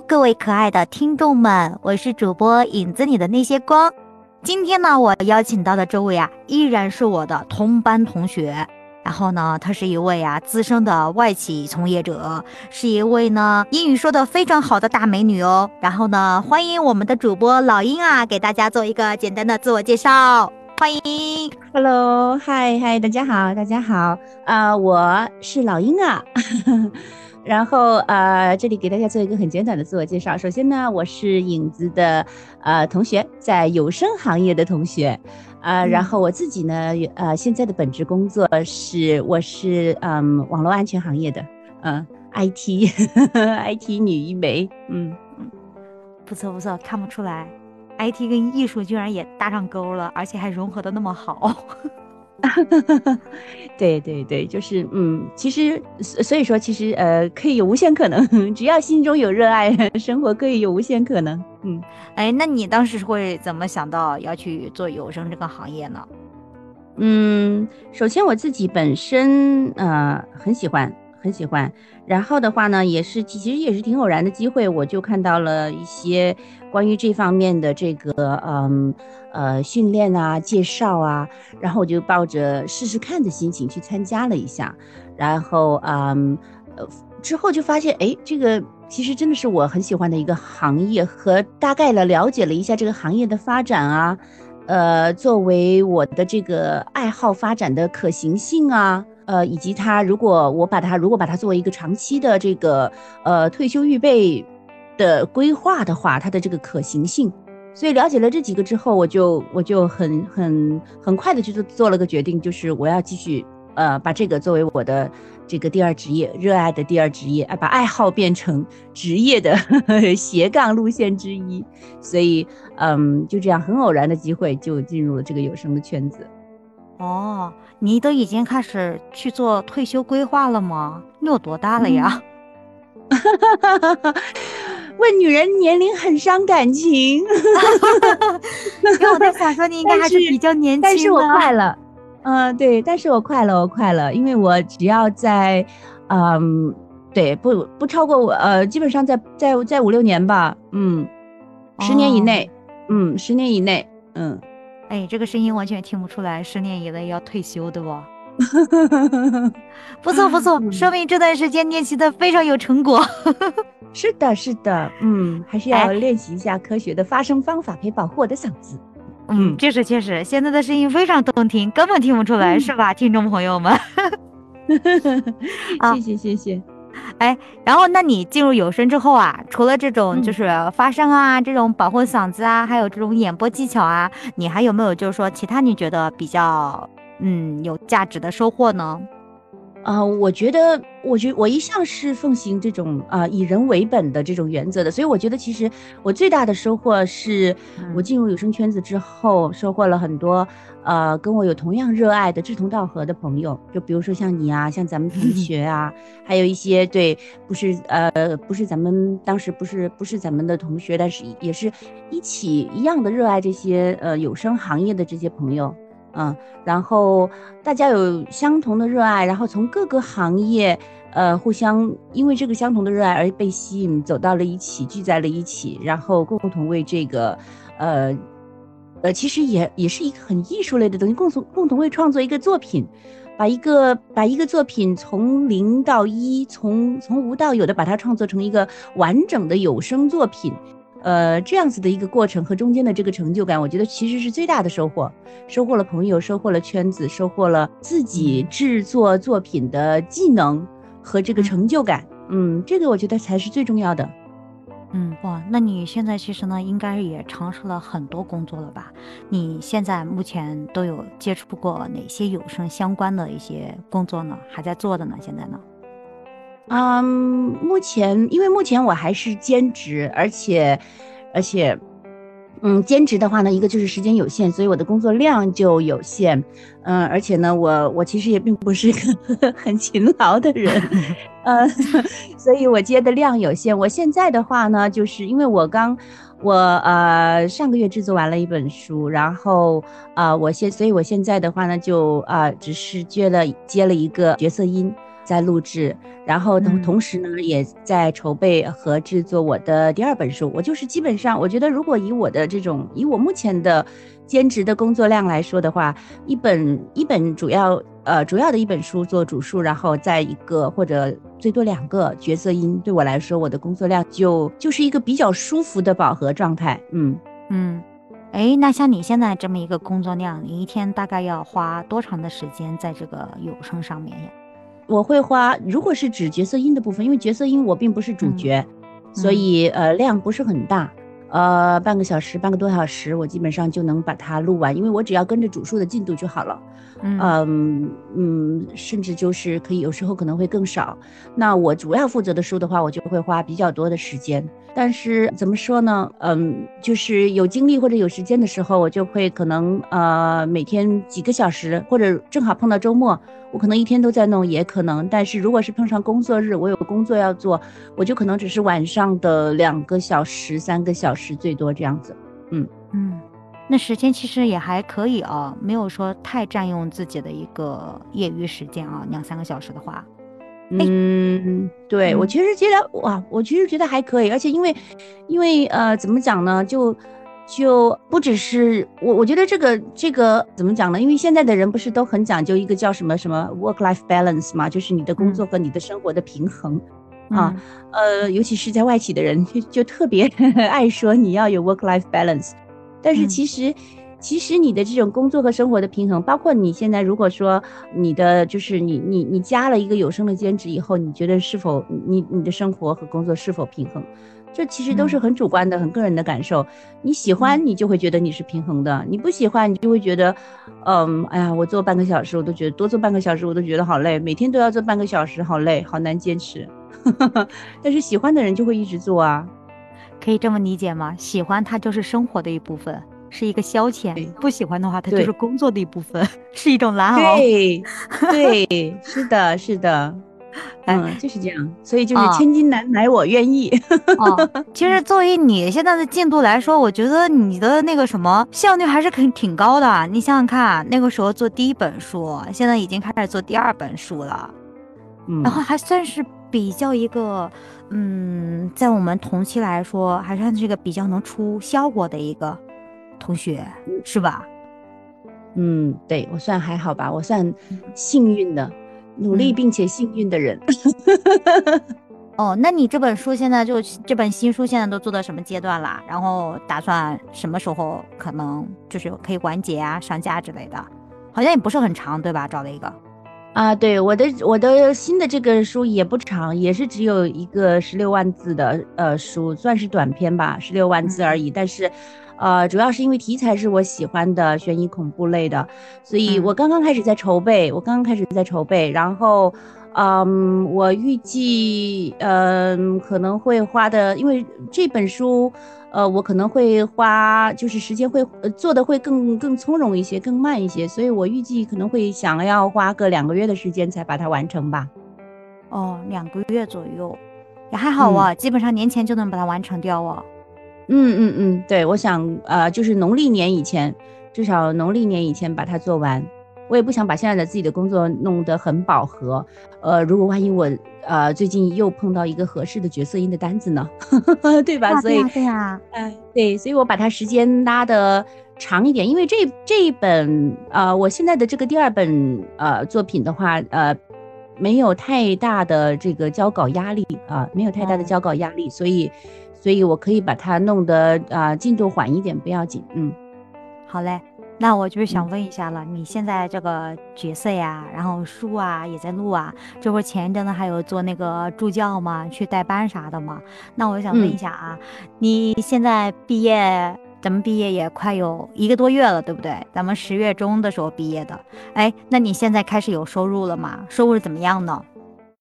各位可爱的听众们，我是主播影子里的那些光。今天呢，我邀请到的这位啊，依然是我的同班同学。然后呢，她是一位啊资深的外企从业者，是一位呢英语说的非常好的大美女哦。然后呢，欢迎我们的主播老鹰啊，给大家做一个简单的自我介绍。欢迎，Hello，嗨嗨，大家好，大家好，啊，我是老鹰啊。然后呃，这里给大家做一个很简短的自我介绍。首先呢，我是影子的呃同学，在有声行业的同学，呃，然后我自己呢，呃，现在的本职工作是我是嗯网络安全行业的，嗯，IT，IT 女一枚，嗯嗯，不错不错，看不出来，IT 跟艺术居然也搭上钩了，而且还融合的那么好。对对对，就是嗯，其实所以说，其实呃，可以有无限可能，只要心中有热爱，生活可以有无限可能。嗯，哎，那你当时会怎么想到要去做有声这个行业呢？嗯，首先我自己本身呃很喜欢。很喜欢，然后的话呢，也是其实也是挺偶然的机会，我就看到了一些关于这方面的这个嗯呃训练啊介绍啊，然后我就抱着试试看的心情去参加了一下，然后嗯呃之后就发现哎这个其实真的是我很喜欢的一个行业，和大概的了解了一下这个行业的发展啊，呃作为我的这个爱好发展的可行性啊。呃，以及他，如果我把它，如果把它作为一个长期的这个呃退休预备的规划的话，它的这个可行性，所以了解了这几个之后，我就我就很很很快的就做做了个决定，就是我要继续呃把这个作为我的这个第二职业，热爱的第二职业，啊，把爱好变成职业的 斜杠路线之一，所以嗯，就这样很偶然的机会就进入了这个有声的圈子。哦，你都已经开始去做退休规划了吗？你有多大了呀？问女人年龄很伤感情。因为我在想说，你应该还是比较年轻但是我快了。嗯，对，但是我快了，我快了，因为我只要在，嗯，对，不不超过我，呃，基本上在在在五六年吧，嗯，十年以内，嗯，十年以内，嗯。哎，这个声音完全听不出来，十年以内要退休的不？不错不错，说明这段时间练习的非常有成果。是的，是的，嗯，还是要练习一下科学的发声方法，可以保护我的嗓子。嗯，确实确实，现在的声音非常动听，根本听不出来，是吧，听众朋友们？谢谢谢谢。哎，然后那你进入有声之后啊，除了这种就是发声啊，这种保护嗓子啊，还有这种演播技巧啊，你还有没有就是说其他你觉得比较嗯有价值的收获呢？啊，我觉得，我觉我一向是奉行这种啊以人为本的这种原则的，所以我觉得其实我最大的收获是我进入有声圈子之后，收获了很多呃跟我有同样热爱的志同道合的朋友，就比如说像你啊，像咱们同 学啊，还有一些对不是呃不是咱们当时不是不是咱们的同学，但是也是一起一样的热爱这些呃有声行业的这些朋友。嗯，然后大家有相同的热爱，然后从各个行业，呃，互相因为这个相同的热爱而被吸引，走到了一起，聚在了一起，然后共同为这个，呃，呃，其实也也是一个很艺术类的东西，共同共同为创作一个作品，把一个把一个作品从零到一，从从无到有的把它创作成一个完整的有声作品。呃，这样子的一个过程和中间的这个成就感，我觉得其实是最大的收获，收获了朋友，收获了圈子，收获了自己制作作品的技能和这个成就感。嗯，这个我觉得才是最重要的。嗯，哇，那你现在其实呢，应该也尝试了很多工作了吧？你现在目前都有接触过哪些有声相关的一些工作呢？还在做的呢？现在呢？嗯，目前因为目前我还是兼职，而且，而且，嗯，兼职的话呢，一个就是时间有限，所以我的工作量就有限。嗯，而且呢，我我其实也并不是一个 很勤劳的人，呃，所以我接的量有限。我现在的话呢，就是因为我刚我呃上个月制作完了一本书，然后啊，我现所以我现在的话呢，就啊只是接了接了一个角色音。在录制，然后同同时呢，也在筹备和制作我的第二本书。我就是基本上，我觉得如果以我的这种，以我目前的兼职的工作量来说的话，一本一本主要呃主要的一本书做主述，然后再一个或者最多两个角色音，对我来说，我的工作量就就是一个比较舒服的饱和状态。嗯嗯，哎，那像你现在这么一个工作量，你一天大概要花多长的时间在这个有声上面呀？我会花，如果是指角色音的部分，因为角色音我并不是主角，所以呃量不是很大，呃半个小时、半个多小时，我基本上就能把它录完，因为我只要跟着主述的进度就好了。嗯嗯，甚至就是可以有时候可能会更少。那我主要负责的书的话，我就会花比较多的时间。但是怎么说呢？嗯，就是有精力或者有时间的时候，我就会可能呃每天几个小时，或者正好碰到周末。我可能一天都在弄，也可能。但是如果是碰上工作日，我有工作要做，我就可能只是晚上的两个小时、三个小时最多这样子。嗯嗯，那时间其实也还可以啊，没有说太占用自己的一个业余时间啊，两三个小时的话。嗯，对我其实觉得哇，我其实觉得还可以，而且因为，因为呃，怎么讲呢，就。就不只是我，我觉得这个这个怎么讲呢？因为现在的人不是都很讲究一个叫什么什么 work life balance 嘛，就是你的工作和你的生活的平衡啊。呃，尤其是在外企的人就就特别 爱说你要有 work life balance，但是其实其实你的这种工作和生活的平衡，包括你现在如果说你的就是你你你加了一个有声的兼职以后，你觉得是否你你的生活和工作是否平衡？这其实都是很主观的、很个人的感受。你喜欢，你就会觉得你是平衡的；你不喜欢，你就会觉得，嗯，哎呀，我做半个小时，我都觉得多做半个小时，我都觉得好累。每天都要做半个小时，好累，好难坚持。但是喜欢的人就会一直做啊，可以这么理解吗？喜欢它就是生活的一部分，是一个消遣；不喜欢的话，它就是工作的一部分，是一种难熬。对，对，是的，是的。嗯，就是这样，所以就是千金难买我愿意。哦，其实作为你现在的进度来说，我觉得你的那个什么效率还是挺挺高的。你想想看，那个时候做第一本书，现在已经开始做第二本书了，嗯，然后还算是比较一个，嗯，在我们同期来说，还算是一个比较能出效果的一个同学，是吧？嗯，对我算还好吧，我算幸运的。努力并且幸运的人，哦，那你这本书现在就这本新书现在都做到什么阶段啦？然后打算什么时候可能就是可以完结啊、上架之类的？好像也不是很长，对吧？找了一个啊，对，我的我的新的这个书也不长，也是只有一个十六万字的呃书，算是短篇吧，十六万字而已，但是。呃，主要是因为题材是我喜欢的悬疑恐怖类的，所以我刚刚开始在筹备，我刚刚开始在筹备，然后，嗯，我预计，嗯，可能会花的，因为这本书，呃，我可能会花，就是时间会做的会更更从容一些，更慢一些，所以我预计可能会想要花个两个月的时间才把它完成吧。哦，两个月左右，也还好啊，基本上年前就能把它完成掉哦。嗯嗯嗯，对，我想呃，就是农历年以前，至少农历年以前把它做完。我也不想把现在的自己的工作弄得很饱和。呃，如果万一我呃最近又碰到一个合适的角色音的单子呢，对吧？所以对呀，哎，对，所以我把它时间拉的长一点，因为这这一本呃，我现在的这个第二本呃作品的话，呃，没有太大的这个交稿压力啊，没有太大的交稿压力，所以。所以，我可以把它弄得啊进度缓一点，不要紧。嗯，好嘞。那我就是想问一下了，你现在这个角色呀，然后书啊也在录啊，这不前一阵子还有做那个助教嘛？去带班啥的嘛？那我想问一下啊，你现在毕业，咱们毕业也快有一个多月了，对不对？咱们十月中的时候毕业的。哎，那你现在开始有收入了吗？收入怎么样呢？